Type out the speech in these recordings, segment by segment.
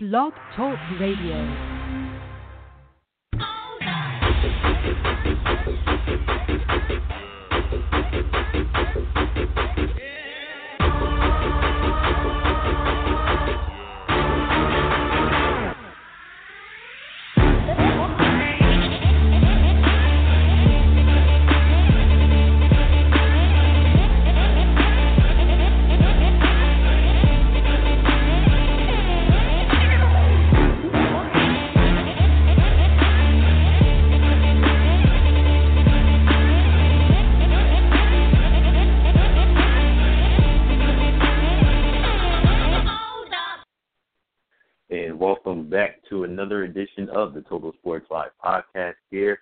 Blog Talk Radio. Another edition of the Total Sports Live podcast here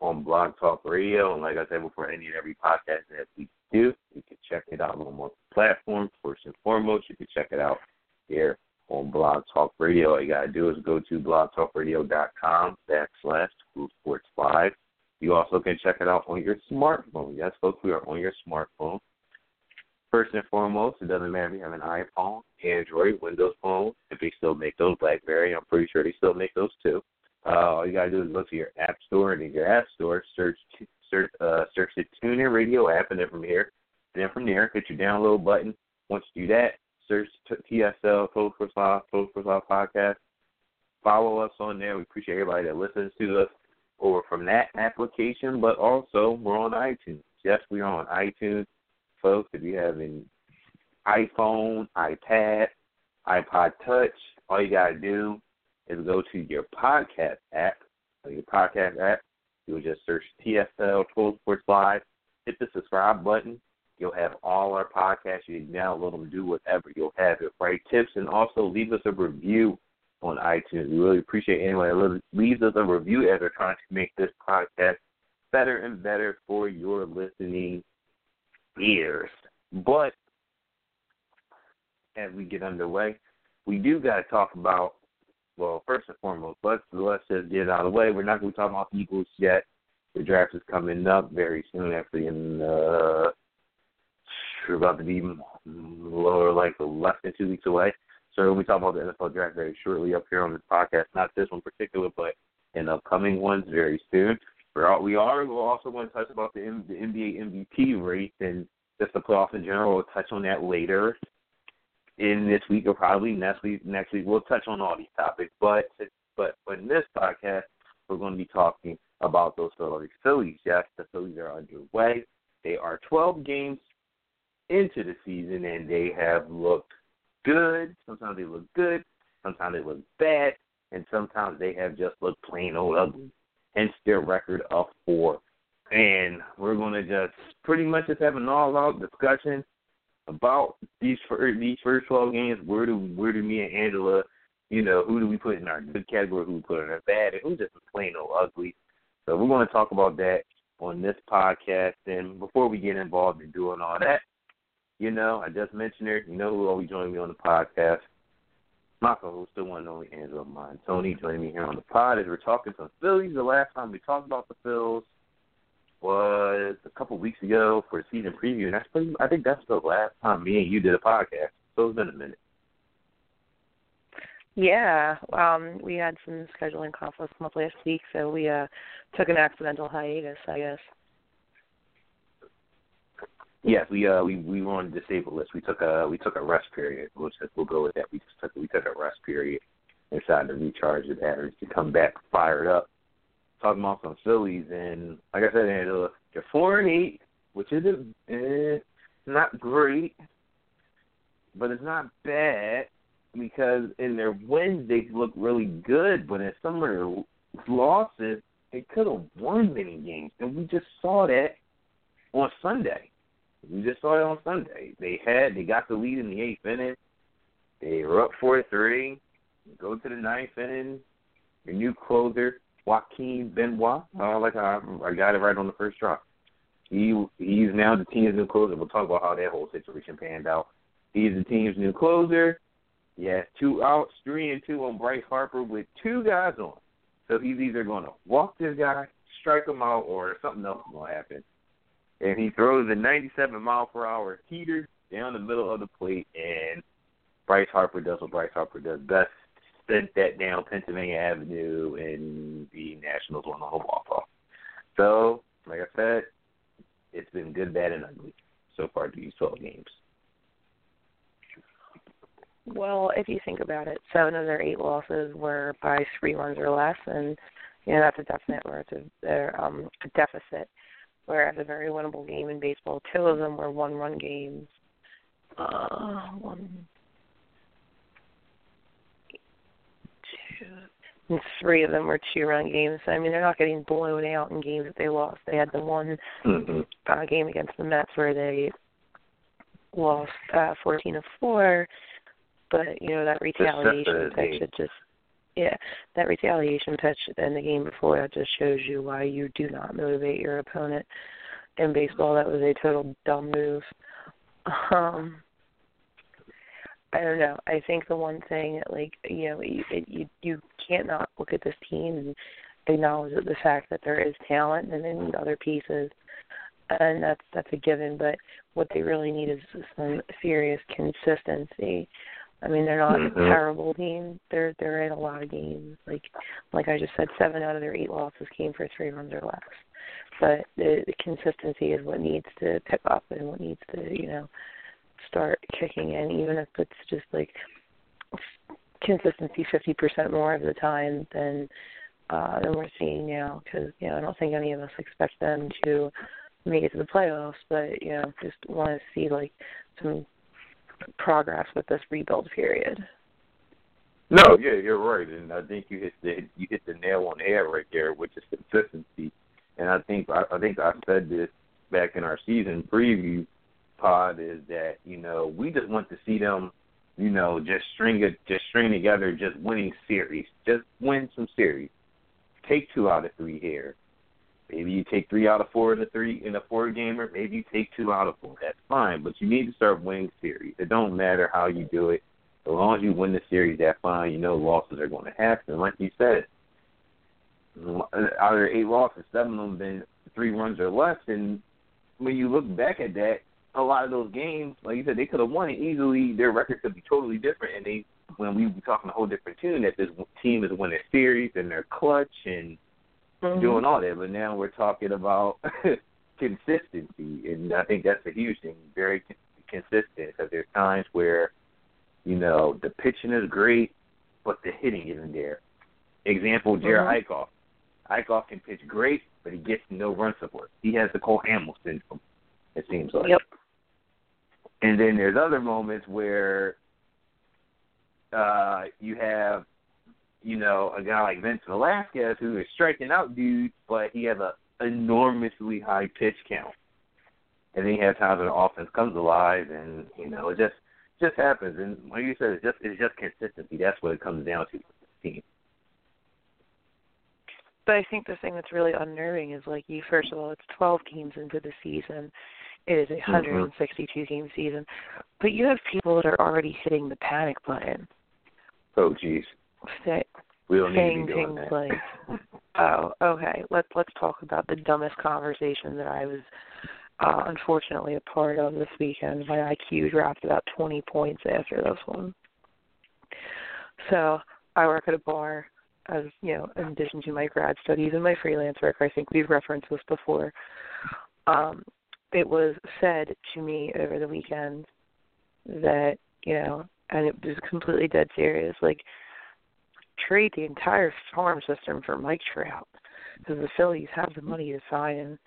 on Blog Talk Radio. And like I said before, any and every podcast that we do, you can check it out on multiple platforms. First and foremost, you can check it out here on Blog Talk Radio. All you gotta do is go to blogtalkradio.com backslash Total Sports Live. You also can check it out on your smartphone. Yes, folks, we are on your smartphone. First and foremost, it doesn't matter if you have an iPhone, Android, Windows Phone, if they still make those, BlackBerry, I'm pretty sure they still make those too. Uh, all you gotta do is go to your app store and in your app store search search uh, search the TuneIn Radio app, and then from here, and then from there, hit your download button. Once you do that, search TSL Total Sports Live podcast. Follow us on there. We appreciate everybody that listens to us over from that application, but also we're on iTunes. Yes, we are on iTunes folks. If you have an iPhone, iPad, iPod Touch, all you gotta do is go to your podcast app, your podcast app. You'll just search TSL Total Sports Live, hit the subscribe button. You'll have all our podcasts. You can download them, do whatever. You'll have it right tips, and also leave us a review on iTunes. We really appreciate anyone that leaves us a review as we're trying to make this podcast better and better for your listening years. But as we get underway, we do got to talk about. Well, first and foremost, let's let's just get out of the way. We're not going to talk about Eagles yet. The draft is coming up very soon, actually, in uh, about to be lower, like less than two weeks away. So we talk about the NFL draft very shortly up here on this podcast. Not this one particular, but in upcoming ones very soon. We're we are also going to touch about the, the NBA MVP race and just the playoffs in general. We'll touch on that later in this week or probably next week. Next week we'll touch on all these topics, but but in this podcast we're going to be talking about those Philadelphia Phillies. Yes, the Phillies are underway. They are 12 games into the season and they have looked good. Sometimes they look good. Sometimes they look bad, and sometimes they have just looked plain old ugly hence their record of four. And we're going to just pretty much just have an all-out discussion about these first, these first 12 games. Where do where do me and Angela, you know, who do we put in our good category, who we put in our bad, and who's just plain old ugly. So we're going to talk about that on this podcast. And before we get involved in doing all that, you know, I just mentioned her. You know who always join me on the podcast? My co-host, the one and only Angela Mine. Tony joining me here on the pod as we're talking some Phillies. The last time we talked about the Phils was a couple weeks ago for a season preview, and that's pretty. I think that's the last time me and you did a podcast. So it's been a minute. Yeah, um, we had some scheduling conflicts up last week, so we uh took an accidental hiatus, I guess. Yes, we uh we we were on the disabled list. We took a we took a rest period. We'll just we'll go with that. We just took we took a rest period and decided to recharge the batteries to come back fired up. Talking about some Phillies and like I said, Angela, they're four and eight, which isn't eh, not great, but it's not bad because in their wins they look really good, but in some of their losses they could have won many games, and we just saw that on Sunday. We just saw it on Sunday. They had they got the lead in the eighth inning. They were up four to three. Go to the ninth inning. Your new closer, Joaquin Benoit. Uh, like I, I got it right on the first drop. He he's now the team's new closer. We'll talk about how that whole situation panned out. He's the team's new closer. He has two outs, three and two on Bryce Harper with two guys on. So he's either going to walk this guy, strike him out, or something else is going to happen and he throws a 97 mile per hour heater down the middle of the plate, and Bryce Harper does what Bryce Harper does best. sent that down Pennsylvania Avenue, and the Nationals won on the walk off. So, like I said, it's been good, bad, and ugly so far these 12 games. Well, if you think about it, seven of their eight losses were by three runs or less, and you know that's a definite where it's a, um, a deficit. Whereas a very winnable game in baseball, two of them were one-run games. Uh, one, two, and three of them were two-run games. I mean, they're not getting blown out in games that they lost. They had the one mm-hmm. uh, game against the Mets where they lost uh, 14 to four but you know that retaliation pitch it just yeah that retaliation pitch in the game before that just shows you why you do not motivate your opponent in baseball that was a total dumb move um I don't know. I think the one thing, like you know, you you you can't not look at this team and acknowledge the fact that there is talent and they need other pieces, and that's that's a given. But what they really need is some serious consistency. I mean, they're not mm-hmm. a terrible team. They're they're in a lot of games. Like like I just said, seven out of their eight losses came for three runs or less. But the, the consistency is what needs to pick up and what needs to you know start kicking in, even if it's just like consistency fifty percent more of the time than uh than we're seeing now. Because you know I don't think any of us expect them to make it to the playoffs, but you know just want to see like some progress with this rebuild period. No, yeah, you're right, and I think you hit the you hit the nail on the head right there, which is consistency. And I think I, I think I said this back in our season preview pod is that you know we just want to see them, you know, just string it, just string together, just winning series, just win some series, take two out of three here, Maybe you take three out of four in a three in a four gamer. Maybe you take two out of four. That's fine, but you need to start winning series. It don't matter how you do it. As long as you win the series, that's fine. You know losses are going to happen. Like you said, out of eight losses, seven of them been three runs or less. And when you look back at that, a lot of those games, like you said, they could have won it easily. Their record could be totally different, and they when we be talking a whole different tune that this team is winning series and they're clutch and mm-hmm. doing all that. But now we're talking about consistency, and I think that's a huge thing. Very consistent because there's times where you know the pitching is great, but the hitting isn't there. Example: Jerry mm-hmm. Eickhoff. Eickhoff can pitch great, but he gets no run support. He has the Cole Hamels syndrome. It seems like. Yep. And then there's other moments where uh you have you know, a guy like Vince Velasquez who is striking out dudes, but he has a enormously high pitch count. And then you have times when the offense comes alive, and you know, it just just happens. And like you said, it's just it's just consistency. That's what it comes down to team. But I think the thing that's really unnerving is like you. First of all, it's 12 games into the season. It is a 162 mm-hmm. game season, but you have people that are already hitting the panic button. Oh, jeez say, we don't saying need things that. like, "Oh, okay, let's let's talk about the dumbest conversation that I was uh, unfortunately a part of this weekend. My IQ dropped about 20 points after this one. So I work at a bar as you know, in addition to my grad studies and my freelance work. I think we've referenced this before. Um, it was said to me over the weekend that you know, and it was completely dead serious. Like trade the entire farm system for Mike Trout because the Phillies have the money to sign him,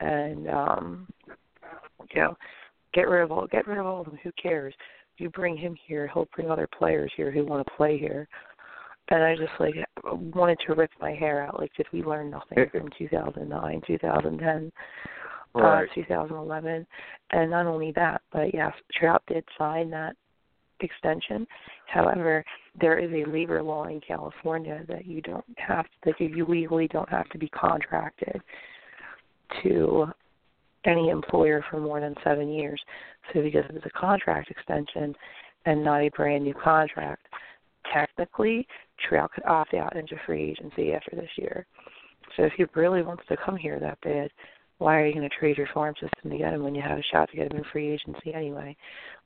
and um, you know, get rid of all get rid of all of them. Who cares? You bring him here, he'll bring other players here who want to play here. And I just like wanted to rip my hair out. Like, did we learn nothing from 2009, 2010, right. uh, 2011? And not only that, but yes, Trout did sign that extension. However, there is a labor law in California that you don't have to, that you legally don't have to be contracted to any employer for more than seven years. So because it's a contract extension and not a brand new contract, technically Trout could opt out into free agency after this year. So if he really wants to come here that bad, why are you going to trade your farm system to get him when you have a shot to get him in free agency anyway?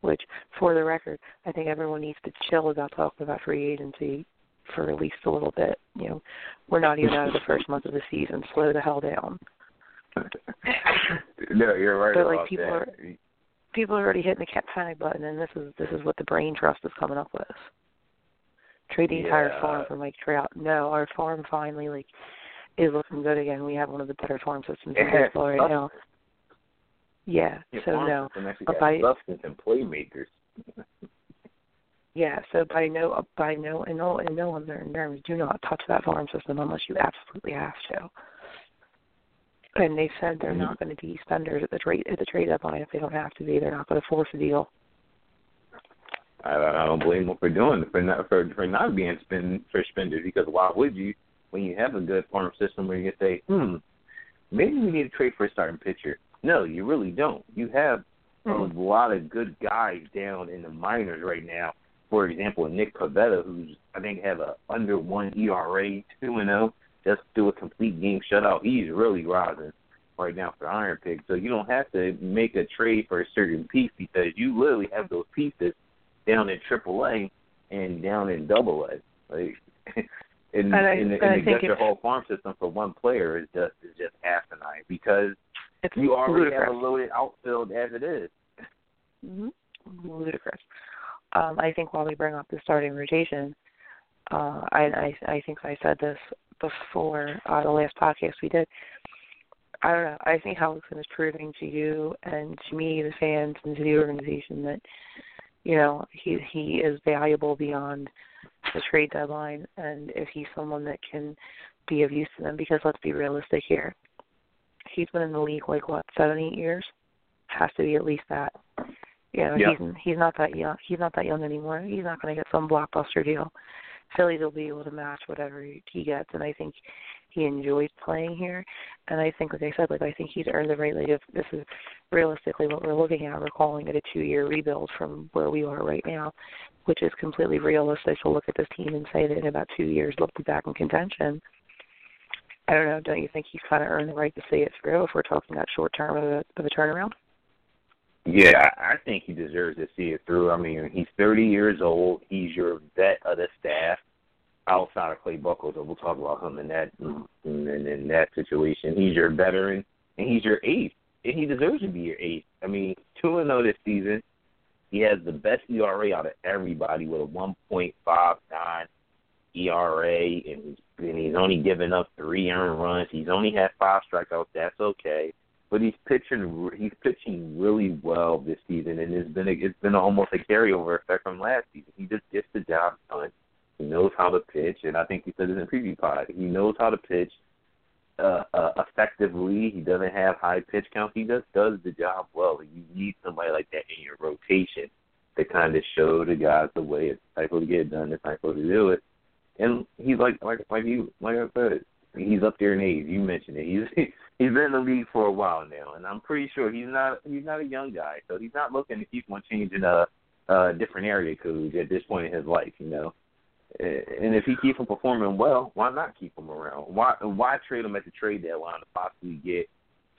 Which, for the record, I think everyone needs to chill about talking about free agency for at least a little bit. You know, we're not even out of the first month of the season. Slow the hell down. no, you're right but like people that. are people are already hitting the panic button, and this is this is what the brain trust is coming up with. Trade the entire farm for Mike Trout. No, our farm finally like is looking good again. We have one of the better farm systems in baseball right now. Yeah, so no. system actually But has by- substance and playmakers. Yeah, so by no by no in no in no uncertain terms, do not touch that farm system unless you absolutely have to. And they said they're not mm-hmm. going to be spenders at the trade at the trade deadline if they don't have to be. They're not going to force a deal. I, I don't blame them for doing it for not for for not being spend for spenders because why would you when you have a good farm system where you say, hmm, maybe we need to trade for a starting pitcher. No, you really don't. You have Mhm. a lot of good guys down in the minors right now. For example, Nick Pivetta, who's I think have a under one ERA, two and zero, just do a complete game shutout. He's really rising right now for Iron Pig. So you don't have to make a trade for a certain piece because you literally have those pieces down in Triple A and down in Double A. Like, and, And I- and, and I and to think get your whole farm system for one player is just is just asinine because It's you already ludicrous. have a loaded outfield as it is. hmm Ludicrous. Um, I think while we bring up the starting rotation, uh, I, I I think I said this before uh, the last podcast we did. I don't know. I think Hellickson is proving to you and to me, the fans, and to the organization that you know he he is valuable beyond the trade deadline, and if he's someone that can be of use to them, because let's be realistic here, he's been in the league like what seven, eight years, has to be at least that. You know, Yeah. he's he's not that young. He's not that young anymore. He's not going to get some blockbuster deal. Phillies will be able to match whatever he gets, and I think he enjoys playing here. And I think, like I said, like I think he's earned the right. Like if this is realistically what we're looking at, we're calling it a two-year rebuild from where we are right now, which is completely realistic to look at this team and say that in about two years they'll be back in contention. I don't know. Don't you think he's kind of earned the right to see it through if we're talking that short term of a, of a turnaround? Yeah, I I think he deserves to see it through. I mean, he's 30 years old. He's your vet of the staff outside of Clay Buchholz, and we'll talk about him in that in, in, in that situation. He's your veteran, and he's your ace, and he deserves to be your ace. I mean, two and zero this season. He has the best ERA out of everybody with a 1.59 ERA, and he's, and he's only given up three earned runs. He's only had five strikeouts. That's okay but he's pitching he's pitching really well this season, and it's been a, it's been almost a carryover effect from last season. He just gets the job done. He knows how to pitch, and I think he said this in preview pod. He knows how to pitch uh, uh, effectively. He doesn't have high pitch counts. He just does the job well. You need somebody like that in your rotation to kind of show the guys the way it's supposed to get done, the supposed to do it. And he's like like like you like I said, he's up there in age. You mentioned it. He's he's been in the league for a while now, and I'm pretty sure he's not he's not a young guy, so he's not looking to keep on changing a, a different area codes at this point in his life, you know. And if he keeps on performing well, why not keep him around? Why why trade him at the trade deadline to possibly get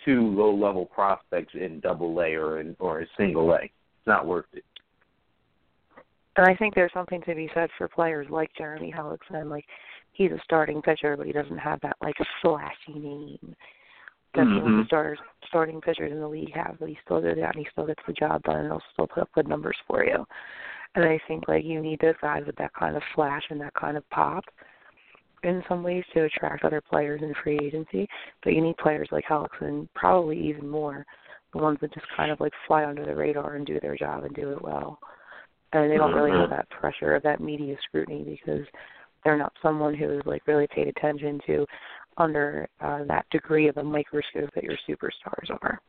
two low level prospects in double A or in or in single A? It's not worth it. And I think there's something to be said for players like Jeremy Hellickson. Like he's a starting pitcher, but he doesn't have that like flashy name that some of Mhm. the starters, starting pitchers in the league have. But he still does that, and he still gets the job done, and he'll still put up good numbers for you. And I think like you need those guys with that kind of flash and that kind of pop in some ways to attract other players in free agency. But you need players like Alex and probably even more, the ones that just kind of like fly under the radar and do their job and do it well. And they don't really have that pressure of that media scrutiny because they're not someone who is like really paid attention to under uh, that degree of a microscope that your superstars are.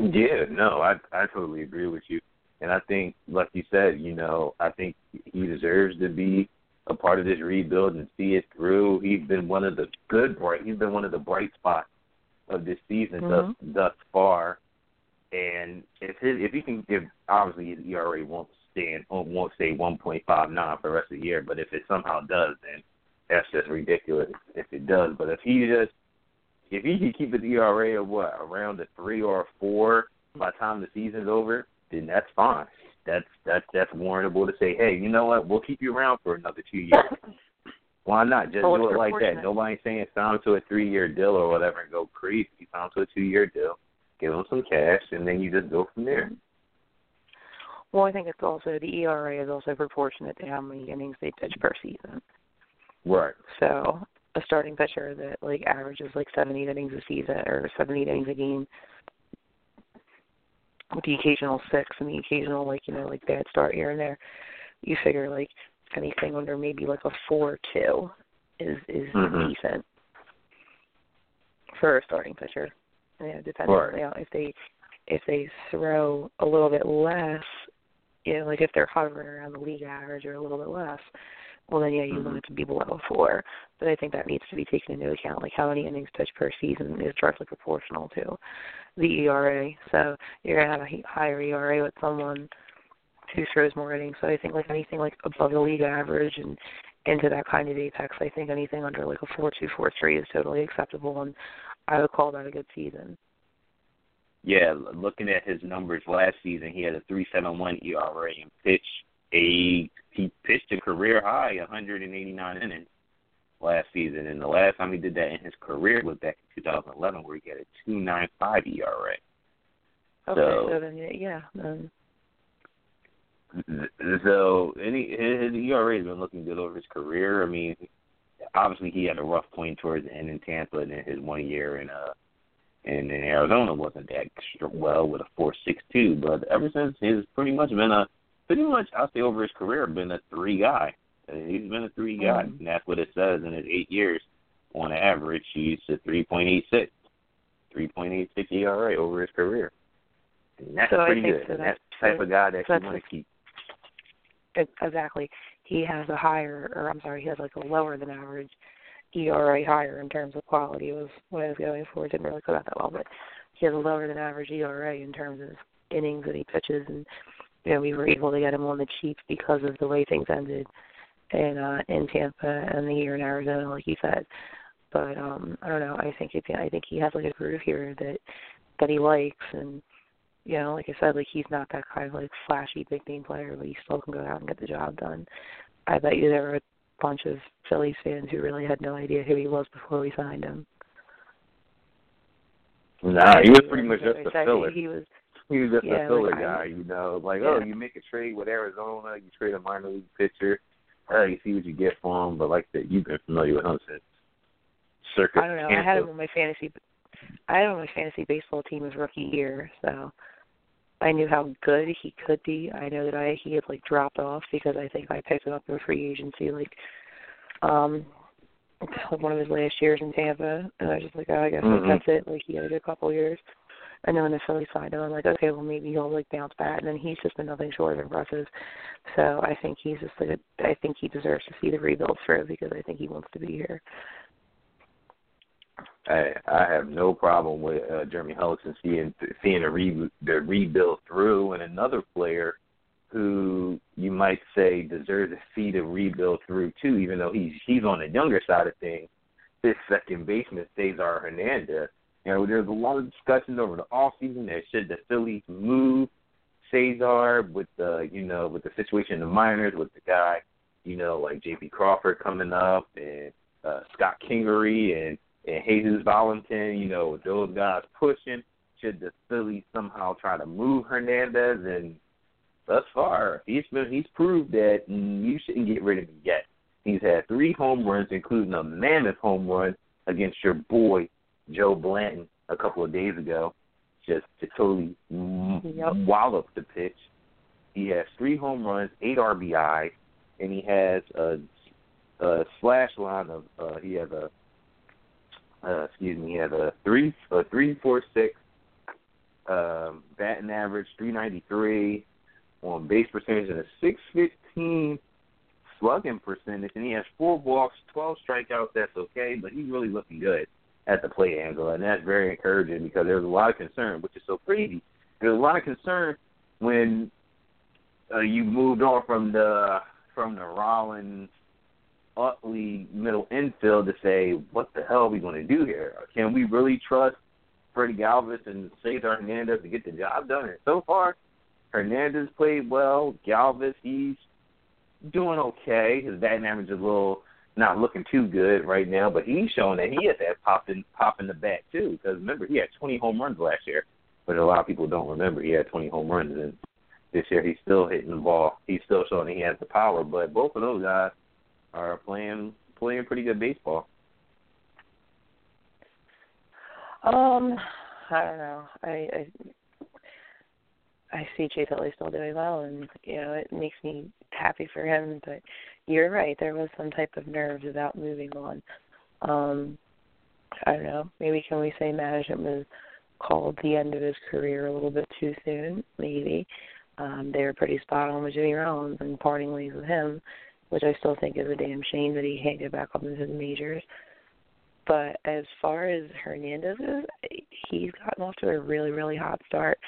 Yeah, no, I I totally agree with you. And I think, like you said, you know, I think he deserves to be a part of this rebuild and see it through. He's been one of the good bright. He's been one of the bright spots of this season thus mm-hmm. thus far. And if his, if he can, if obviously his ERA won't stand won't stay 1.59 for the rest of the year, but if it somehow does, then that's just ridiculous if it does. But if he just if he can keep his ERA of what around a three or a four by the time the season's over, then that's fine. that's that's that's warrantable to say, hey, you know what? We'll keep you around for another two years. Why not just well, do it like that? Nobody's saying sign to a three year deal or whatever and go crazy. Sign to a two year deal, give them some cash, and then you just go from there. Well, I think it's also the ERA is also proportionate to how many innings they pitch per season. Right. So a starting pitcher that like averages like seven eight innings a season or seven eight innings a game with the occasional six and the occasional like you know like bad start here and there you figure like anything under maybe like a four two is is mm-hmm. decent for a starting pitcher yeah depending right. on you know, if they if they throw a little bit less you know like if they're hovering around the league average or a little bit less well then yeah, you mm-hmm. want it to be below four. But I think that needs to be taken into account, like how many innings pitched per season is directly proportional to the ERA. So you're gonna have a higher ERA with someone who throws more innings. So I think like anything like above the league average and into that kind of apex, I think anything under like a four two four three is totally acceptable, and I would call that a good season. Yeah, looking at his numbers last season, he had a three seven one ERA and pitched a he pitched a career high 189 innings last season, and the last time he did that in his career was back in 2011, where he had a 2.95 ERA. Okay, so, so then yeah, then. So any his ERA has been looking good over his career. I mean, obviously he had a rough point towards the end in Tampa, and then his one year in uh in, in Arizona wasn't that well with a four six two. But ever since, he's pretty much been a pretty much, I'll say over his career, been a three guy. He's been a three guy, mm-hmm. and that's what it says in his eight years. On average, he's a 3.86, 3.86 ERA over his career. And that's so pretty good. So that's, that's the type of guy that so you want to keep. Exactly. He has a higher, or I'm sorry, he has like a lower than average ERA higher in terms of quality was what I was going for. It didn't really come out that well, but he has a lower than average ERA in terms of innings that he pitches and know, we were able to get him on the cheap because of the way things ended in uh in Tampa and the year in Arizona, like you said. But um I don't know, I think it I think he has like a groove here that that he likes and you know, like I said, like he's not that kind of like flashy big name player, but he still can go out and get the job done. I bet you there were a bunch of Phillies fans who really had no idea who he was before we signed him. Nah, he was pretty much just a filler. He was he was just yeah, a filler like, guy, you know. Like, yeah. oh, you make a trade with Arizona, you trade a minor league pitcher, uh, you see what you get for him. But like that, you've been familiar with him since circa. I don't know. I had him on my fantasy. I had him on my fantasy baseball team his rookie year, so I knew how good he could be. I know that I he had like dropped off because I think I picked him up in free agency, like um one of his last years in Tampa, and I was just like, oh, I guess mm-hmm. that's it. Like he had a good couple years. And then when the Phillies signed him, I'm like, okay, well maybe he'll like bounce back. And then he's just been nothing short of impressive. So I think he's just like, a, I think he deserves to see the rebuild through because I think he wants to be here. I I have no problem with uh, Jeremy Hellickson seeing seeing a re, the rebuild through, and another player who you might say deserves to see the rebuild through too, even though he's he's on the younger side of things. This second baseman, Cesar Hernandez. You know, there's a lot of discussion over the off season that should the Phillies move Cesar with the you know with the situation in the minors with the guy you know like J.P. Crawford coming up and uh, Scott Kingery and and Jesus Valentin. You know, those guys pushing, should the Phillies somehow try to move Hernandez? And thus far, he's been he's proved that you shouldn't get rid of him yet. He's had three home runs, including a mammoth home run against your boy Joe Blanton a couple of days ago, just to totally yep. wallop the pitch. He has three home runs, eight RBI, and he has a, a slash line of uh, he has a uh, excuse me, he has a three a three four six um, batting average, three ninety three on base percentage, and a six fifteen slugging percentage, and he has four walks, twelve strikeouts. That's okay, but he's really looking good at the plate angle, and that's very encouraging because there's a lot of concern, which is so crazy. There's a lot of concern when uh, you moved on from the from the Rollins Utley middle infield to say, what the hell are we going to do here? Can we really trust Freddie Galvis and Cesar Hernandez to get the job done? And so far, Hernandez played well. Galvis, he's doing okay. His batting average is a little not looking too good right now, but he's showing that he has that pop in pop in the bat too. Because remember, he had 20 home runs last year, but a lot of people don't remember he had 20 home runs, and this year he's still hitting the ball. He's still showing he has the power. But both of those guys are playing playing pretty good baseball. Um, I don't know. I I, I see Chase Utley still doing well, and you know it makes me happy for him. But you're right. There was some type of nerves about moving on. Um, I don't know. Maybe can we say management was called the end of his career a little bit too soon? Maybe. Um, they were pretty spot on with Jimmy Rollins and parting ways with him, which I still think is a damn shame that he can't get back up into the majors. But as far as Hernandez is, he's gotten off to a really, really hot start.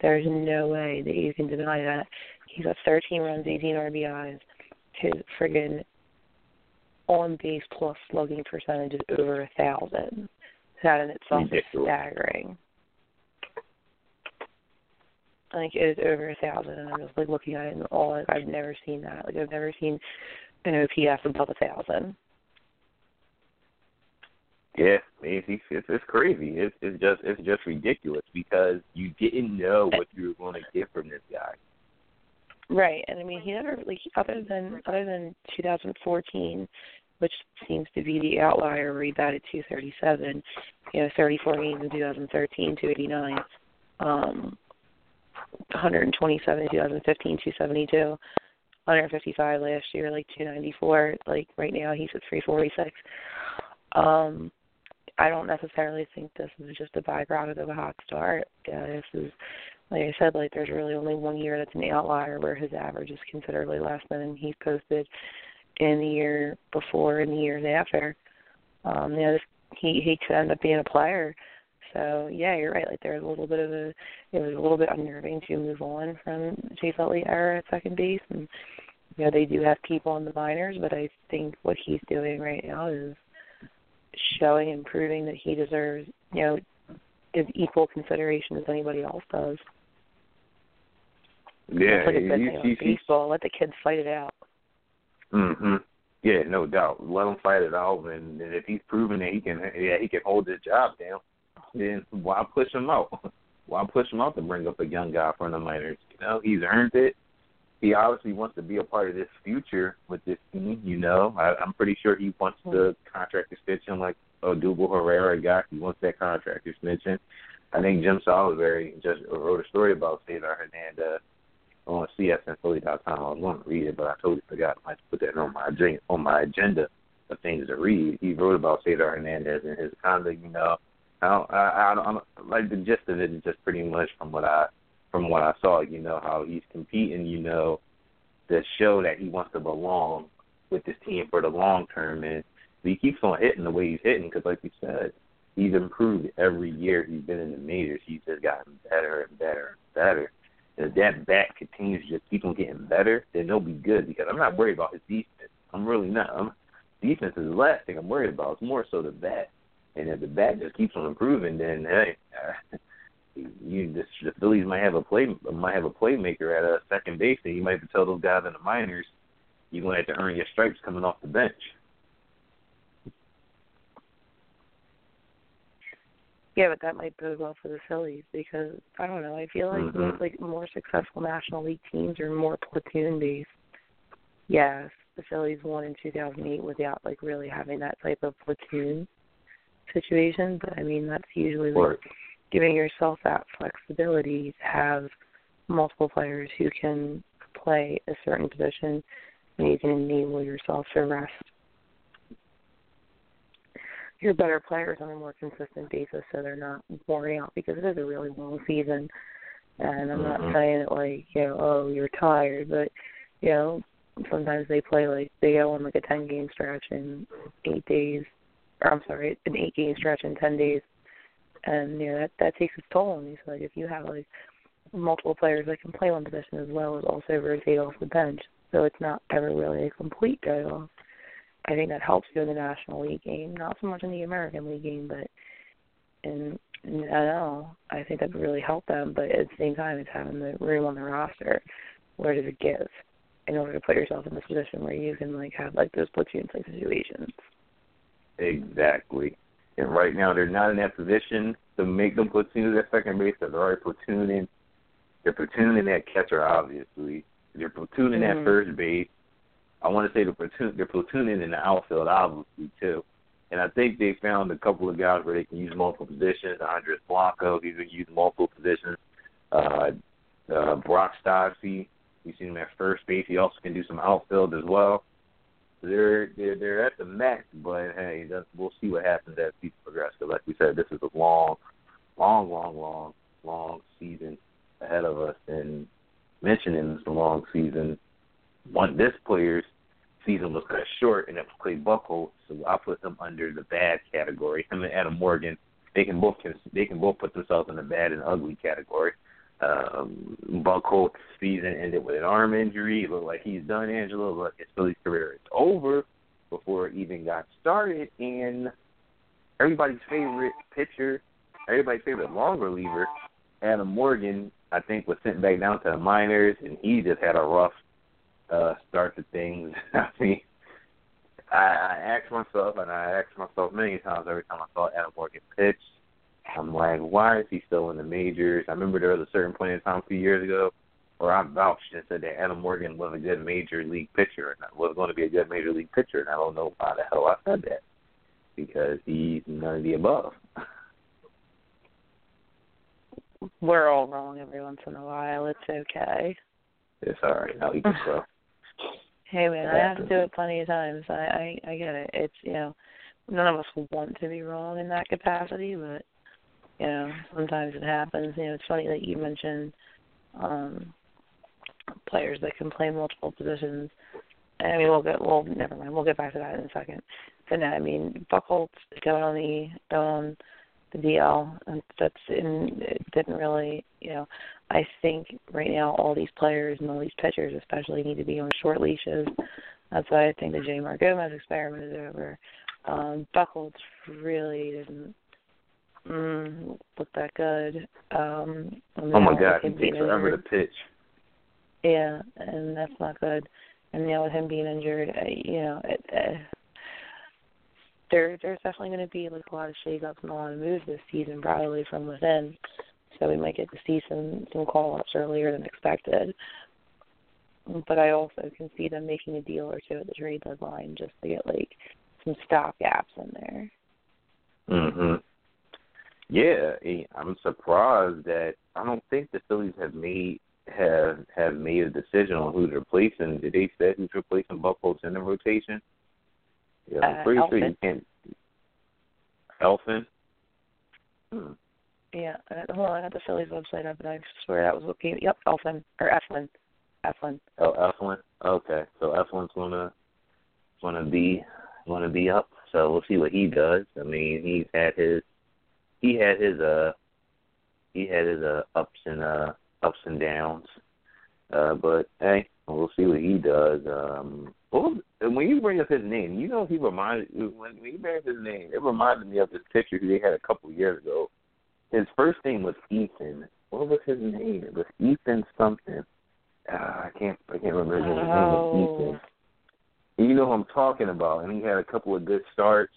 There's no way that you can deny that. He's got 13 runs, 18 RBIs. His friggin' on base plus slugging percentage is over a thousand. That in itself is staggering. Like it is over a thousand, and I'm just like looking at it and all. Like, I've never seen that. Like I've never seen an OPS above a thousand. Yeah, it's it's, it's crazy. It's it's just it's just ridiculous because you didn't know what you were going to get from this guy. Right, and I mean he never like other than other than 2014, which seems to be the outlier where he batted 237. You know, 34 games in 2013, 289. Um, 127 in 2015, 272. 155 last year, like 294. Like right now, he's at 346. Um, I don't necessarily think this is just a byproduct of a hot start. Yeah, this is, like I said, like there's really only one year that's an outlier where his average is considerably less than he's posted in the year before and the years after. Um, you know, this, he he could end up being a player. So yeah, you're right. Like there's a little bit of a it was a little bit unnerving to move on from Chase Utley era at second base, and you know they do have people in the minors, but I think what he's doing right now is showing and proving that he deserves, you know, as equal consideration as anybody else does. Yeah, like you, thing you, baseball. Let the kids fight it out. Mhm. Yeah, no doubt. Let him fight it out, and, and if he's proven that he can, yeah, he can hold his job down. Then why push him out? Why push him out to bring up a young guy from the minors? You know, he's earned it he obviously wants to be a part of this future with this team. You know, I, I'm pretty sure he wants the contract extension like Uh, Odubel Herrera got. He wants that contract extension. I think Jim Salisbury just wrote a story about Cesar Hernandez on CSNPhilly.com. I was going to read it, but I totally forgot. I put that on my agenda, on my agenda of things to read. He wrote about Cesar Hernandez and his conduct. You know, I don't, I, I don't, like the gist of it is just pretty much from what I from what I saw, you know, how he's competing, you know, to show that he wants to belong with this team for the long term. And he keeps on hitting the way he's hitting because, like you said, he's improved every year he's been in the majors. He's just gotten better and better and better. And if that bat continues to just keep on getting better, then he'll be good because I'm not worried about his defense. I'm really not. I'm, defense is the last thing I'm worried about. It's more so the bat. And if the bat just keeps on improving, then hey, you the, the Phillies might have a play might have a playmaker at a second base, and you might have to tell those guys in the minors you're going to have to earn your stripes coming off the bench. Yeah, but that might bode well for the Phillies because I don't know. I feel like mm-hmm. most, like more successful National League teams are more platoon based. Yes, the Phillies won in 2008 without like really having that type of platoon situation, but I mean that's usually like, giving yourself that flexibility to have multiple players who can play a certain position and you can enable yourself to rest your better players on a more consistent basis so they're not worn out because it is a really long season and I'm not mm-hmm. saying it like, you know, oh, you're tired, but you know, sometimes they play like they go on like a ten game stretch in eight days or I'm sorry, an eight game stretch in ten days and you know that that takes its toll on you. So like if you have like multiple players that can play one position as well as also rotate off the bench, so it's not ever really a complete day off. I think that helps you in the National League game, not so much in the American League game, but in know. I think that would really help them, but at the same time, it's having the room on the roster. Where does it give? In order to put yourself in this position where you can like have like those platoon type situations. Exactly. And right now they're not in that position to make them platoon at second base. They're already platooning. They're platooning at catcher, obviously. They're platooning mm-hmm. at first base. I want to say they're, platoon, they're platooning in the outfield, obviously, too. And I think they found a couple of guys where they can use multiple positions. Andres Blanco, he's been using multiple positions. Uh, uh, Brock Stassi, we've seen him at first base. He also can do some outfield as well. They're they're they're at the max, but hey, that's, we'll see what happens as season progresses. Like we said, this is a long, long, long, long, long season ahead of us. And mentioning this long season, one this player's season was cut short, and it was Clay Buchholz, so I put them under the bad category. Him and Adam Morgan, they can both they can both put themselves in the bad and ugly category. Um, Buchholz season ended with an arm injury. It looked like he's done, Angelo. But his Phillies career is over before it even got started. And everybody's favorite pitcher, everybody's favorite long reliever, Adam Morgan, I think was sent back down to the minors, and he just had a rough uh, start to things. I mean, I, I asked myself, and I asked myself many times every time I saw Adam Morgan pitch, I'm like, why is he still in the majors? I remember there was a certain point in time a few years ago where I vouched and said that Adam Morgan was a good major league pitcher and was going to be a good major league pitcher, and I don't know why the hell I said that because he's none of the above. We're all wrong every once in a while. It's okay. It's all right. Now he can grow. Hey man, I have to do it plenty of times. I, I I get it. It's you know, none of us want to be wrong in that capacity, but you know, sometimes it happens. You know, it's funny that you mentioned um players that can play multiple positions. I mean, we'll get well. Never mind. We'll get back to that in a second. But no, I mean, Buchholz going on the going on the DL, and that's in. It didn't really, you know. I think right now all these players and all these pitchers, especially, need to be on short leashes. That's why I think the Jeanmar Gomez experiment is over. Um, Buchholz really didn't mm, look that good. Um, oh my God, he takes forever to pitch. Yeah, and that's not good. And now with him being injured, uh, you know, it, uh, there there's definitely going to be like a lot of shakeups and a lot of moves this season, probably from within. So we might get to see some some call ups earlier than expected. But I also can see them making a deal or two at the trade deadline just to get like some stop gaps in there. Mhm. Yeah, eh, I'm surprised that I don't think the Phillies have made have have made a decision on who's replacing. Did they say who's replacing Buchholz in the rotation? Yeah, I'm uh, pretty Elfin. sure you can't. Elfin. Hmm. Yeah, uh, hold on, I got the Phillies website up, and I swear that was what came. Yep, Elfin or Eflin. Eflin. Oh, Eflin. Okay, so Eflin's gonna gonna be gonna be up. So we'll see what he does. I mean, he's had his he had his uh he had his uh ups and uh ups and downs. Uh but hey, we'll see what he does. Um well, when you bring up his name, you know he reminded when, when you bring up his name, it reminded me of this picture they had a couple years ago. His first name was Ethan. What was his name? It was Ethan something. Uh, I can't I can't remember his name. Was. Ethan. And you know who I'm talking about. And he had a couple of good starts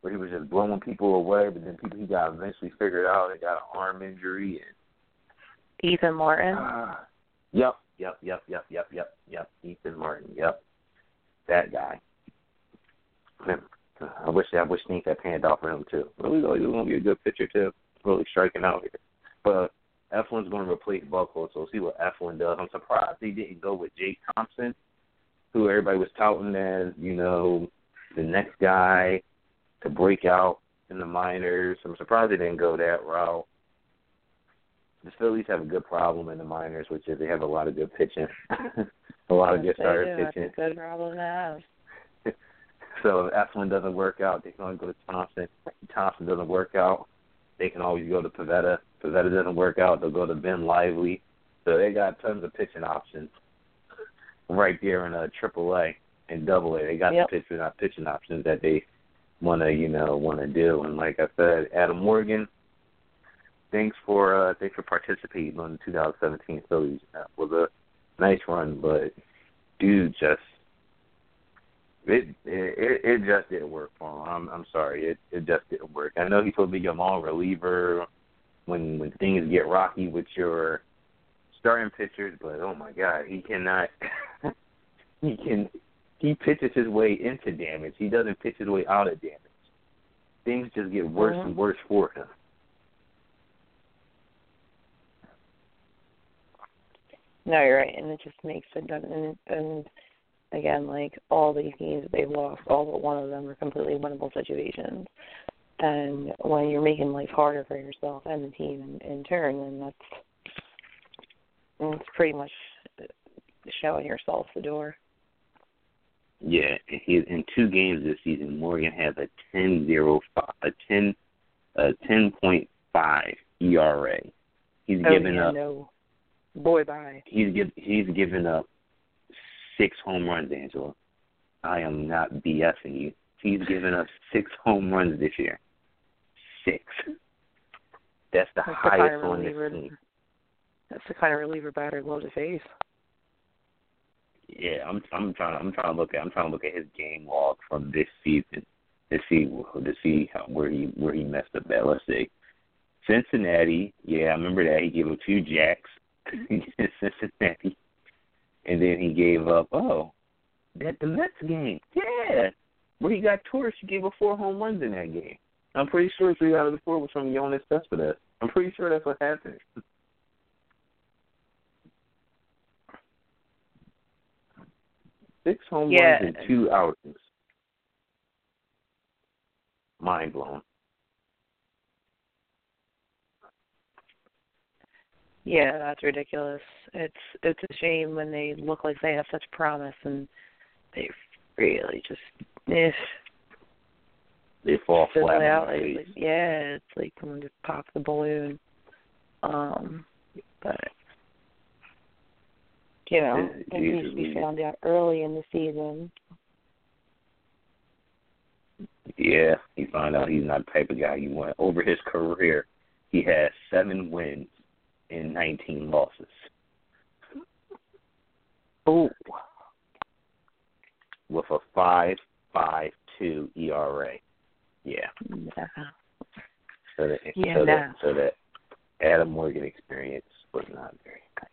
where he was just blowing people away, but then people he got eventually figured out he got an arm injury and Ethan Martin. uh, Yep, yep, yep, yep, yep, yep, yep. Ethan Martin, yep. That guy. I wish I wish things had panned out for him too. Really, really gonna be a good pitcher too. Really striking out here. But Eflin's gonna replace Buchholz, so we'll see what Eflin does. I'm surprised he didn't go with Jake Thompson, who everybody was touting as, you know, the next guy to break out in the minors. I'm surprised they didn't go that route. The Phillies have a good problem in the minors, which is they have a lot of good pitching, a lot of Yes, good they starter do. pitching. That's a good problem to have. So if Eflin doesn't work out, they can always go to Thompson. If Thompson doesn't work out, they can always go to Pivetta. Pivetta doesn't work out, they'll go to Ben Lively. So they got tons of pitching options right there in uh, Triple A and Double A. They got Yep. the pitching uh, pitching options that they want to you know want to do. And like I said, Adam Morgan, thanks for uh, thanks for participating on the 2017 Phillies. That was a nice run, but dude, just it it it just didn't work for him. I'm I'm sorry, it it just didn't work. I know he's supposed to be a long reliever when when things get rocky with your starting pitchers, but oh my god, he cannot. he can he pitches his way into damage. He doesn't pitch his way out of damage. Things just get worse mm-hmm. and worse for him. No, you're right, and it just makes it and and again, like all these games that they've lost, all but one of them are completely winnable situations. And when you're making life harder for yourself and the team in, in turn, then that's it's pretty much showing yourself the door. Yeah, he in two games this season, Morgan has a ten zero five, a ten, a ten point five ERA. He's oh, given yeah, up. No. Boy, bye. He's give, he's given up six home runs, Angela. I am not BSing you. He's given up six home runs this year. Six. That's the That's highest the on this team. That's the kind of reliever batter love to face. Yeah, I'm I'm trying I'm trying to look at I'm trying to look at his game log from this season to see to see how, where he where he messed up at. Let's see. Cincinnati, yeah, I remember that he gave up two jacks against Cincinnati, and then he gave up. Oh, that the Mets game, yeah, where he got torched. He gave up four home runs in that game. I'm pretty sure three out of the four was from Yoenis Cespedes. I'm pretty sure that's what happened. Six home Yeah. runs in two outings. Mind blown. Yeah, that's ridiculous. It's it's a shame when they look like they have such promise and they really just eh, They fall flat out. on Like, yeah, it's like someone just popped the balloon. Um, but you know, it it needs to be found out early in the season. Yeah, he found out he's not the type of guy you want. Over his career, he has seven wins and 19 losses. Oh, with a five five two ERA. Yeah. yeah. So that Yeah, so no. that so that Adam Morgan experience was not very nice.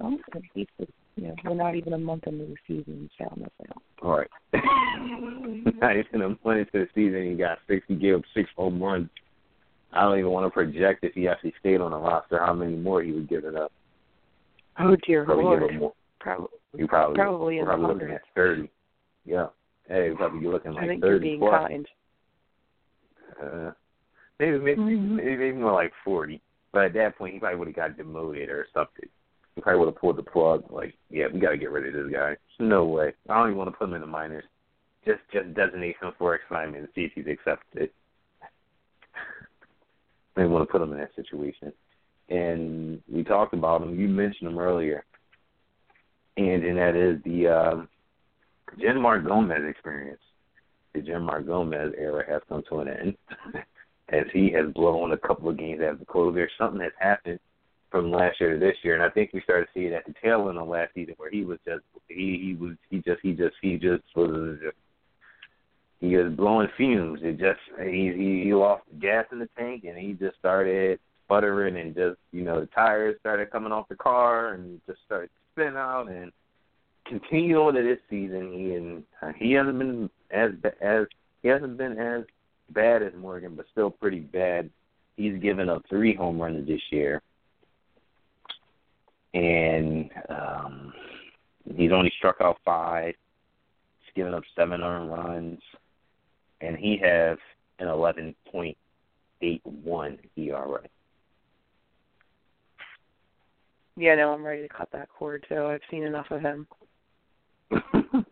Oh, well, it's, you know, we're not even a month into the season, so I'm out. All right. not even a month into the season he got six he gave up six home runs. I don't even want to project if he actually stayed on the roster how many more he would give it up. Oh dear Probably lord. Probably. You probably Probably in probably looking at thirty. Yeah. Hey, probably you're looking I like think you're being plus. kind. Uh, maybe maybe, Mhm. maybe more like forty. But at that point, he probably would have got demoted or something. He probably would have pulled the plug. Like, yeah, we got to get rid of this guy. No way. I don't even want to put him in the minors. Just just designate him for assignment and see if he's accepted. Didn't want to put him in that situation. And we talked about him. You mentioned him earlier, and and that is the um, Jeanmar Gomez experience. The Jeanmar Gomez era has come to an end, as he has blown a couple of games of the closer. Something has happened from last year to this year, and I think we started to see it at the tail end of last season, where he was just he he was he just he just he just was he was blowing fumes. It just he he, he lost the gas in the tank, and he just started sputtering, and just you know the tires started coming off the car, and just started spinning out, and continued on to this season. He and uh, he hasn't been as as he hasn't been as bad as Morgan, but still pretty bad. He's given up three home runs this year, and um, he's only struck out five. He's given up seven earned runs, and he has an eleven point eight one ERA. Yeah, no, I'm ready to cut that cord too. I've seen enough of him.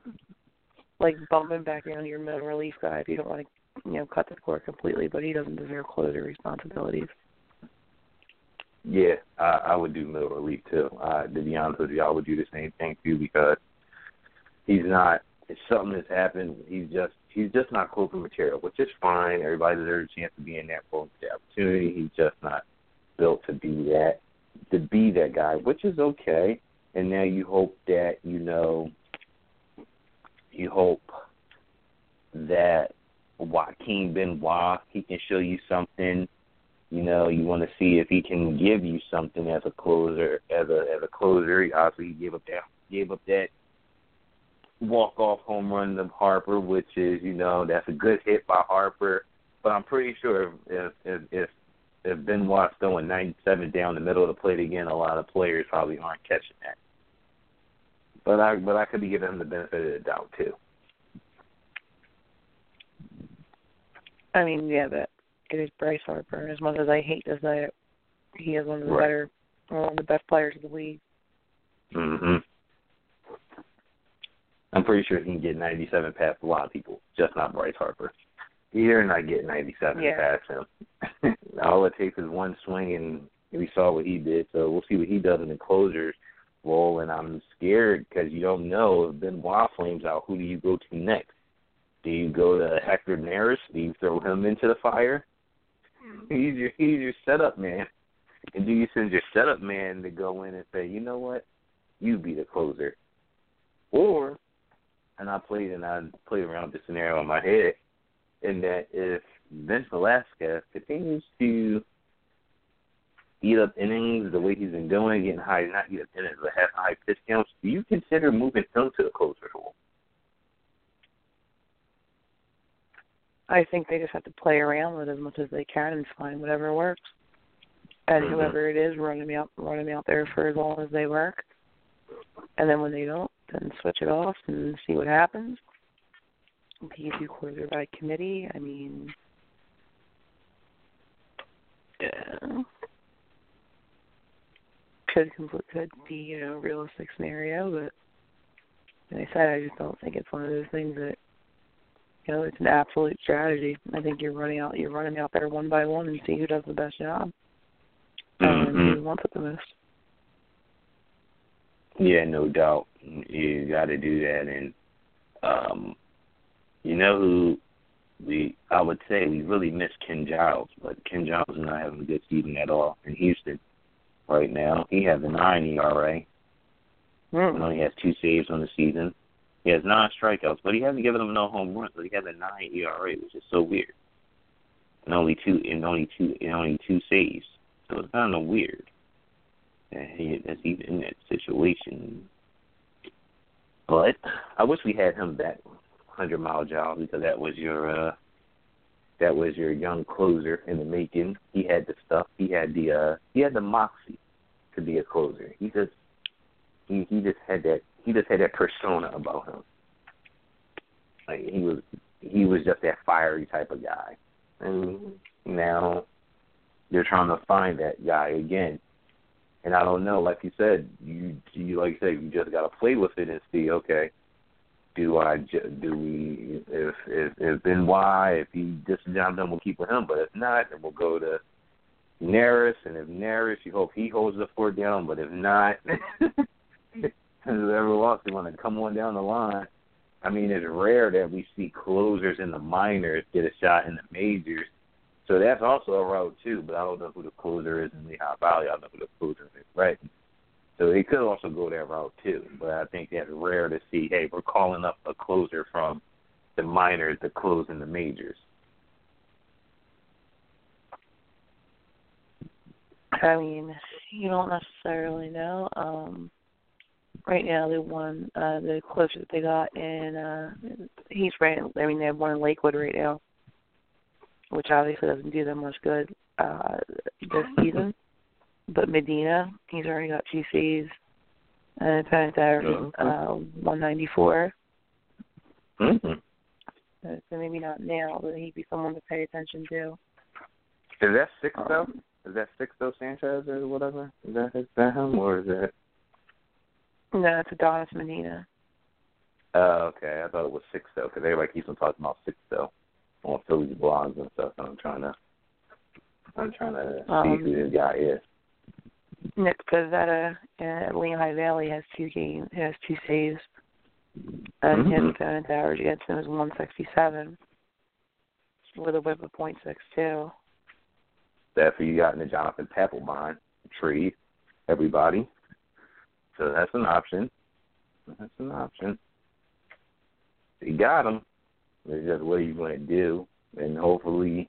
Like bumping back down to your middle relief guy if you don't want to, you know, cut the cord completely, but he doesn't deserve closer responsibilities. Yeah, I, I would do middle relief too. Uh, to be honest with you, I would do the same thing too because he's not it's something that's happened. He's just he's just not closer material, which is fine. Everybody deserves a chance to be in that for the opportunity. He's just not built to be that to be that guy, which is okay. And now you hope that you know you hope that Joaquin Benoit he can show you something. You know, you want to see if he can give you something as a closer, as a as a closer. Obviously, he gave up that gave up that walk off home run to Harper, which is you know that's a good hit by Harper. But I'm pretty sure if if if, if Benoit's throwing 97 down the middle of the plate again, a lot of players probably aren't catching that. But I but I could be giving him the benefit of the doubt too. I mean, yeah, but it is Bryce Harper. As much as I hate to say it, he is one of the right. better, one of the best players in the league. Mhm. I'm pretty sure he can get 97 past a lot of people, just not Bryce Harper. You're not getting 97 Yeah. past him. All it takes is one swing, and we saw what he did. So we'll see what he does in the closers role. And I'm scared because you don't know if Benoit flames out. Who do you go to next? Do you go to Hector Neris? Do you throw him into the fire? Hmm. He's your he's your setup man. And do you send your setup man to go in and say, you know what, you be the closer, or and I played and I played around this scenario in my head, in that if Vince Velasquez continues to eat up innings the way he's been doing, getting high, not eat up innings, but have high pitch counts, do you consider moving him to the closer role? I think they just have to play around with it as much as they can and find whatever works. And Mhm. whoever it is, run them out, run them out there for as long as they work. And then when they don't, then switch it off and see what happens. Be a closer by committee. I mean, yeah. could could be you know a realistic scenario, but like I said, I just don't think it's one of those things that you know it's an absolute strategy. I think you're running out you're running out there one by one and see who does the best job and Mhm. who wants it the most. Yeah, no doubt. You got to do that, and um, you know who we I would say we really miss Ken Giles, but Ken Giles is not having a good season at all in Houston right now. He has a nine ERA. Mm. and only has two saves on the season. He has nine strikeouts, but he hasn't given them no home runs. But he has a nine ERA, which is so weird. And only two and only two and only two saves. So it's kind of weird that he that's even in that situation. But I wish we had him back, hundred mile job, because that was your uh that was your young closer in the making. He had the stuff. He had the uh he had the moxie to be a closer. He just he he just had that he just had that persona about him. Like he was he was just that fiery type of guy. And now they're trying to find that guy again. And I don't know, like you said, you you like you said, you just gotta play with it and see, okay, do I do we if if if Benoit if he this job done we'll keep with him, but if not, then we'll go to Neris, and if Neris, you hope he holds the fort down, but if not, whoever else they want to come on down the line. I mean, it's rare that we see closers in the minors get a shot in the majors. So that's also a route too, but I don't know who the closer is in Lehigh Valley. I don't know who the closer is, right? So he could also go that route too, but I think that's rare to see. Hey, we're calling up a closer from the minors to close in the majors. I mean, you don't necessarily know. Um right now the one uh the closer that they got in uh he's right I mean they have one in Lakewood right now. Which obviously doesn't do them much good uh this season. But Medina, he's already got two C's and it's at Oh, okay. uh one ninety four. Mm-hmm. So maybe not now, but he'd be someone to pay attention to. Is that six though? Um, Is that Sixto Sanchez or whatever? Is that is that him or is that? no, it's Adonis Medina. Oh, okay. I thought it was Sixto because everybody keeps on talking about Sixto on Phillies blogs and stuff. And I'm trying to, I'm trying to see Um, who this guy is. Nick Pivetta at Lehigh Valley has two games has two saves. And Mhm. his opponent's average against him is 167 with a whip of .62. That's who you got in the Jonathan Papelbon trade, everybody. So that's an option. That's an option. You got him. It's just what are you going to do, and hopefully,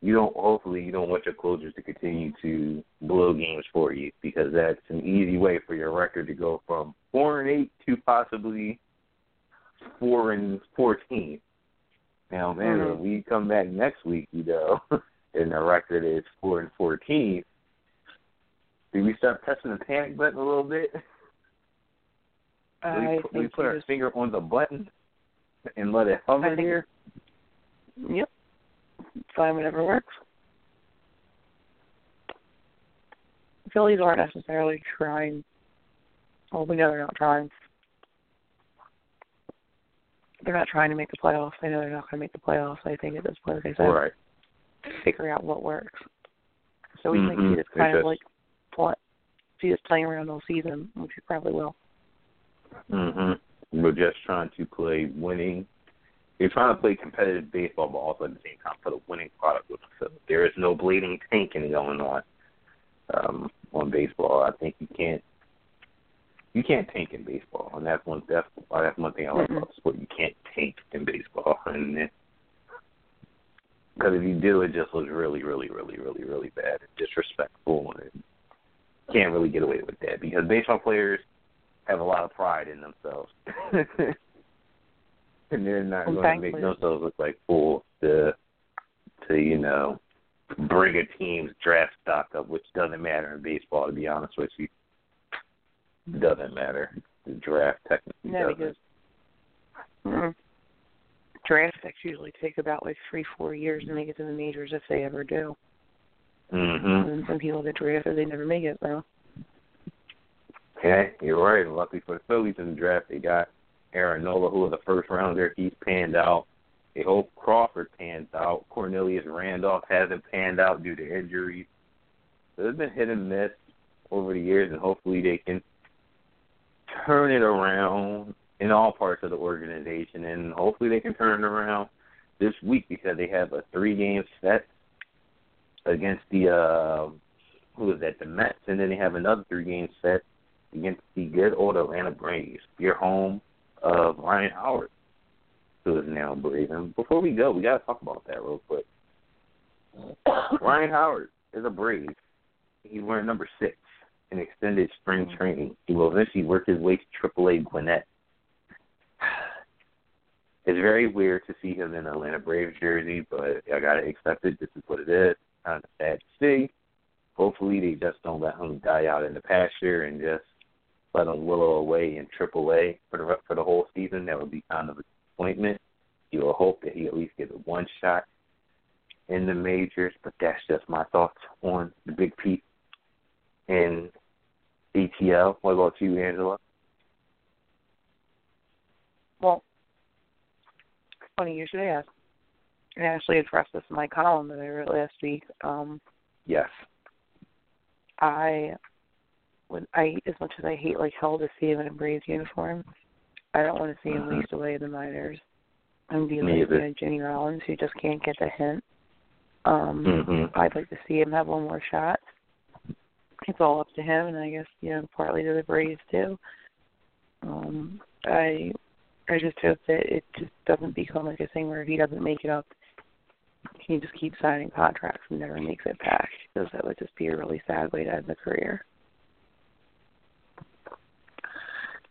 you don't. Hopefully, you don't want your closers to continue to blow games for you because that's an easy way for your record to go from four and eight to possibly four and fourteen. Now, man, Mhm. when we come back next week, you know, and the record is four and fourteen, do we start pressing the panic button a little bit? I we, put- we put our finger on the button and let it hover here. Yep. Fine, whatever works. Phillies aren't necessarily trying. Well, we know they're not trying. They're not trying to make the playoffs. They know they're not going to make the playoffs. I think at this point, like I said, Right. figure out what works. So we Mhm. think It's kind of like play, see us playing around all season, which we probably will. Mm Mhm. We're just trying to play winning. You're trying to play competitive baseball, but also at the same time put a winning product it. So there is no bleeding tanking going on um, on baseball. I think you can't. You can't tank in baseball, and that's one. That's that's one thing I like Mm-mm. about the sport. You can't tank in baseball, and because if you do, it just looks really, really, really, really, really bad and disrespectful, and can't really get away with that because baseball players have a lot of pride in themselves. And they're not going to make themselves look like fools to, to you know, bring a team's draft stock up, which doesn't matter in baseball, to be honest with you. Doesn't matter. The draft technically No, doesn't. because mm, draft picks usually take about like three, four years to make it to the majors if they ever do. hmm And some people get drafted, they never make it though. Yeah, you're right. Luckily for the Phillies in the draft, they got Aaron Nola, who was a first rounder. He's panned out. They hope Crawford pans out. Cornelius Randolph hasn't panned out due to injuries. So it's been hit and miss over the years, and hopefully they can turn it around in all parts of the organization, and hopefully they can turn it around this week because they have a three-game set against the uh, who is that? The Mets, and then they have another three-game set against the good old Atlanta Braves. Your home Uh, of Ryan Howard, who is now Brave. And before we go, we got to talk about that real quick. Ryan Howard is a Brave. He's wearing number six in extended spring mm-hmm. training. He will eventually work his way to AAA Gwinnett. It's very weird to see him in Atlanta Braves jersey, but I gotta accept it. This is what it is. Kind of sad to see. Hopefully, they just don't let him die out in the pasture and just let him willow away in AAA for the for the whole season. That would be kind of a disappointment. You will hope that he at least gets one shot in the majors, but that's just my thoughts on the Big Piece and ATL. What about you, Angela? Well, funny you should ask. I actually addressed this in my column that I wrote last week. Um, Yes. I would I as much as I hate like hell to see him in a Braves uniform, I don't want to see him Mhm. waste away in the minors. I'm dealing with you know, Jimmy Rollins who just can't get the hint. Um Mm-hmm. I'd like to see him have one more shot. It's all up to him and I guess, you know, partly to the Braves too. Um I I just hope that it just doesn't become like a thing where if he doesn't make it up he just keeps signing contracts and never makes it back because that would just be a really sad way to end the career.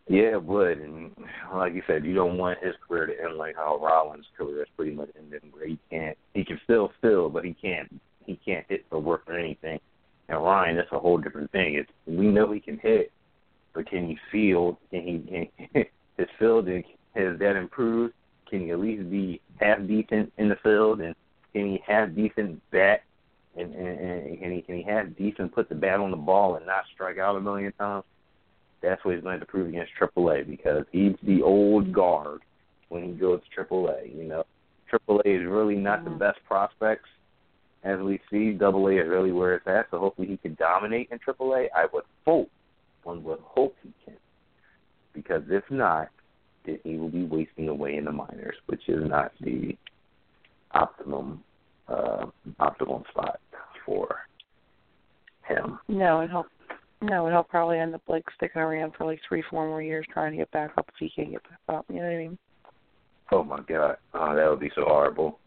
Yeah, it would. And like you said, you don't want his career to end like how Rollins' career is pretty much ended, where he can't. He can still fill, but he can't. He can't hit for work or anything. And Ryan, that's a whole different thing. It's we know he can hit, but can he field? Can he? Can, his fielding has that improved? Can he at least be half decent in the field? And can he have decent bat? And, and, and can he can he have decent put the bat on the ball and not strike out a million times? That's what he's going to prove against AAA because he's the old guard when he goes to AAA. You know, AAA is really not the Mhm. best prospects as we see. Double A is really where it's at. So hopefully he can dominate in AAA. I would hope, one would hope he can, because if not, then he will be wasting away in the minors, which is not the optimum uh, optimum spot for him. No, and he'll no, and he'll probably end up like sticking around for like three, four more years trying to get back up if he can't get back up. You know what I mean? Oh my God, oh, that would be so horrible.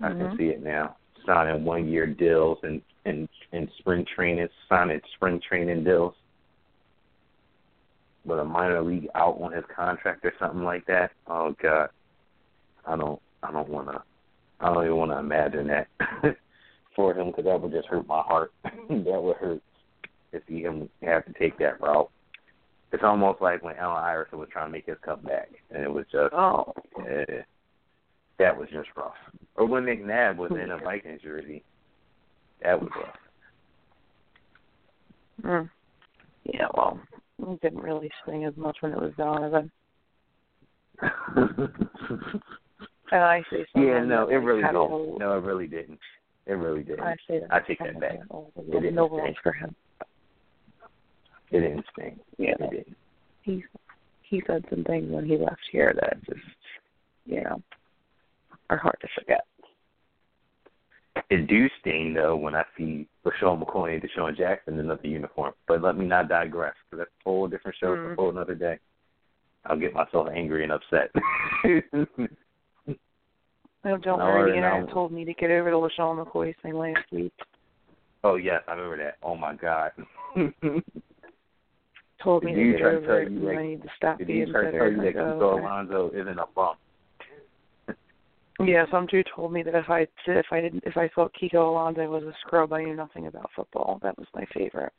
Mm-hmm. I can see it now. Signing one year deals and and and spring training, signing spring training deals. With a minor league out on his contract or something like that. Oh God, I don't, I don't want to, I don't even want to imagine that for him because that would just hurt my heart. that would hurt to see him have to take that route. It's almost like when Allen Iverson was trying to make his comeback, and it was just, Oh. yeah, that was just rough. Or when McNabb was in a Vikings jersey, that was rough. Mm. Yeah, well, it didn't really swing as much when it was Donovan. And I say something. yeah, no, it really didn't. No, it really didn't. It really didn't. I say that. I take that back. had a whole- It didn't no for him. It didn't sting. Yeah, It didn't. he he said some things when he left here that just you know are hard to forget. It do sting though when I see LeSean McCoy and DeSean Jackson in another uniform. But let me not digress because that's a whole different show for a Mm. whole another day. I'll get myself angry and upset. No, don't worry. The internet told me to get over the LeSean McCoy thing last week. oh yes, I remember that. Oh my god. Told me Did to get over it. you, like, I need to stop Did being he try to tell you that Kiko. Alonso isn't a bump? Yeah, some dude told me that if I if I didn't if I thought Kiko Alonso was a scrub, I knew nothing about football. That was my favorite.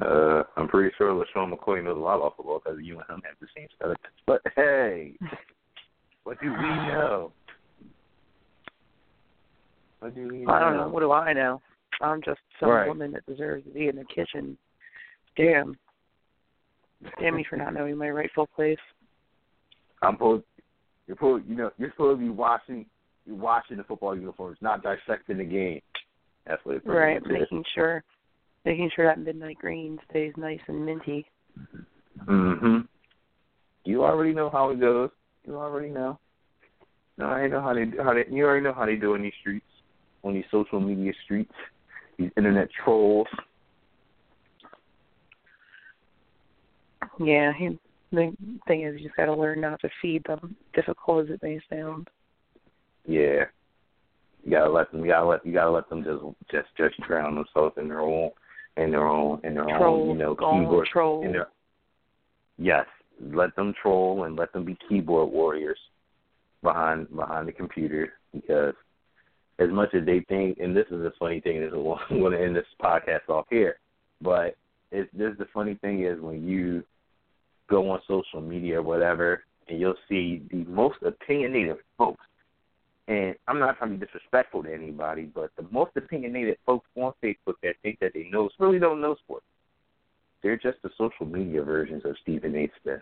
Uh, I'm pretty sure LeSean McCoy knows a lot about football because you and him have the same stuff. But hey, what do we know? What do we know? I don't know. What do I know? I'm just some Right. woman that deserves to be in the kitchen. Damn. Damn me for not knowing my rightful place. I'm supposed. You're supposed. You know. You're supposed to be watching. You're watching the football uniforms, not dissecting the game. That's what it pretty Right, is. making sure making sure that midnight green stays nice and minty. Mm-hmm. You already know how it goes. You already know. No, I know how they how they. You already know how they do in these streets, on these social media streets, these internet trolls. Yeah, he, the thing is, you just got to learn not to feed them, difficult as it may sound. Yeah. You gotta let them. You gotta let. You gotta let them just just just drown themselves in their own in their own in their Troll, own you know keyboard troll. in their yes. Let them troll and let them be keyboard warriors behind behind the computer because as much as they think, and this is a funny thing, this is I'm going to end this podcast off here, but it's this the funny thing is when you go on social media or whatever, and you'll see the most opinionated folks. And I'm not trying to be disrespectful to anybody, but the most opinionated folks on Facebook that think that they know really don't know sports. They're just the social media versions of Stephen A. Smith.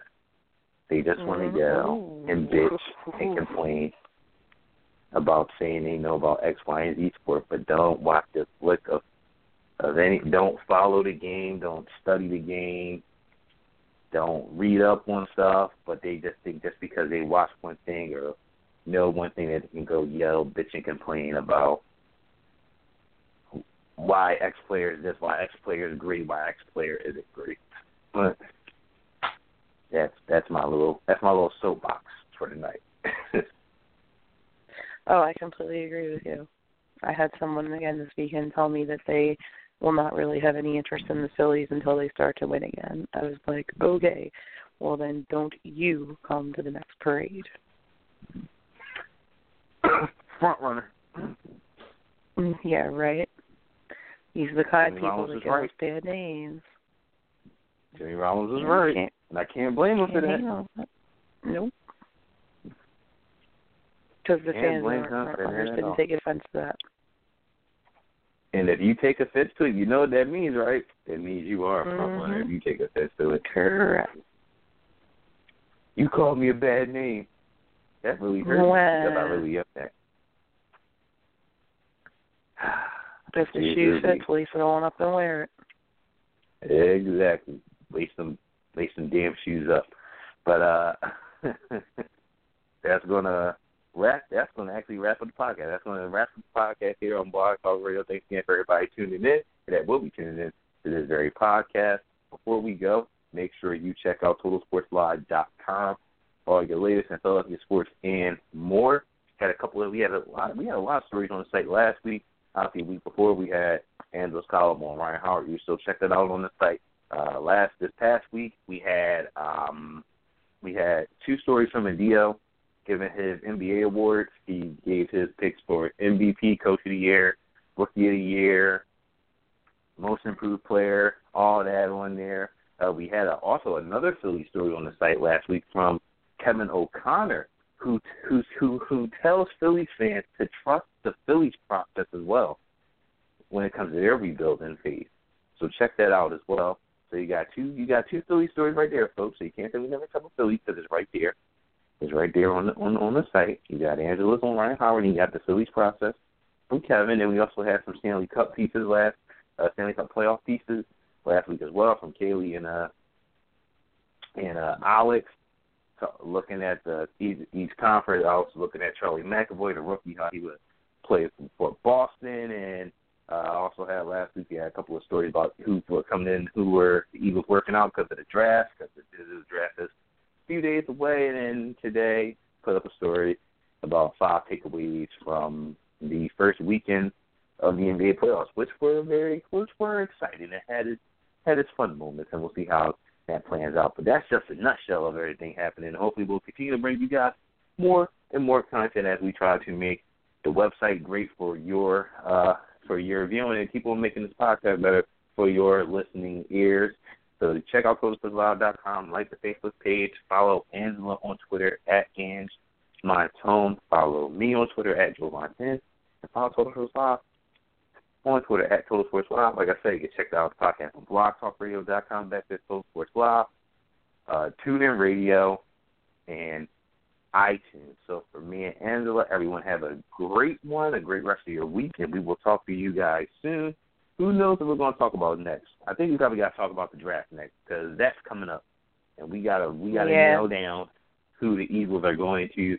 They just want to yell mm-hmm. and bitch and complain about saying they know about X, Y, and Z sport, but don't watch the flick of of any. Don't follow the game. Don't study the game. Don't read up on stuff. But they just think just because they watch one thing or know one thing that they can go yell, bitch, and complain about why X player is this, why X player is great, why X player isn't great. But that's that's my little that's my little soapbox for tonight. Oh, I completely agree with you. I had someone again this weekend tell me that they will not really have any interest in the Phillies until they start to win again. I was like, okay, well then don't you come to the next parade. Front runner. Mm, Yeah, right. These are the kind of people Rollins that give right. us bad names. Jimmy Rollins is right, can't- and I can't blame him for that. Nope. Because the fans aren't didn't take offense to that. And if you take offense to it, you know what that means, right? It means you are a front runner if you take offense to it. Correct. You called me a bad name. That really hurt me because I really up that. If the It shoe fits, lace it on up and wear it. Exactly. Lace them, lace them damn shoes up. But uh that's gonna wrap that's gonna actually wrap up the podcast. That's gonna wrap up the podcast here on Blog Talk Radio. Thanks again for everybody tuning in that will be tuning in to this very podcast. Before we go, make sure you check out TotalSportsLive.com for all your latest and Philadelphia sports and more. Had a couple of we had a lot we had a lot of stories on the site last week. Obviously, a week before we had Angela's column on Ryan Howard. You still check that out on the site. Uh, last this past week we had um, we had two stories from Adio giving his NBA awards. He gave his picks for MVP, Coach of the Year, Rookie of the Year, Most Improved Player, all that on there. Uh, we had a, also another Philly story on the site last week from Kevin O'Connor, who who who who tells Phillies fans to trust the Phillies process as well when it comes to their rebuilding phase. So check that out as well. So you got two you got two Philly stories right there, folks. So you can't say we never cover Philly because it's right there. It's right there on the on on the site. You got Angela's on Ryan Howard, and you got the Phillies process from Kevin, and we also had some Stanley Cup pieces last uh, Stanley Cup playoff pieces last week as well from Kaylee and uh and uh Alex. So looking at the each, each conference, I was looking at Charlie McAvoy, the rookie, how he would play for Boston, and uh, I also had last week. We had a couple of stories about who were coming in, who were the Eagles working out because of the draft, because the, the draft is few days away. And then today, put up a story about five takeaways from the first weekend of the NBA playoffs, which were very, which were exciting. It had its had its fun moments, and we'll see how that plans out. But that's just a nutshell of everything happening. Hopefully, we'll continue to bring you guys more and more content as we try to make the website great for your uh, for your viewing and keep on making this podcast better for your listening ears. So check out CoachPuzzLive.com, like the Facebook page, follow Angela on Twitter at Ange Montone, follow me on Twitter at Joe Montez, and follow Total Sports Live on Twitter at Total Sports Live. Like I said, you can check out the podcast on blogtalkradio.com, that's to Total Sports Live, uh, TuneIn Radio, and iTunes. So for me and Angela, everyone have a great one, a great rest of your week, and we will talk to you guys soon. Who knows what we're going to talk about next? I think we probably got to talk about the draft next because that's coming up, and we gotta we gotta yeah. nail down who the Eagles are going to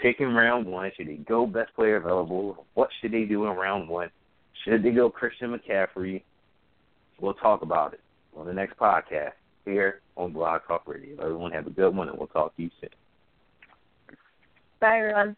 pick in round one. Should they go best player available? What should they do in round one? Should they go Christian McCaffrey? We'll talk about it on the next podcast here on Blog Talk Radio. Everyone have a good one, and we'll talk to you soon. Bye, everyone.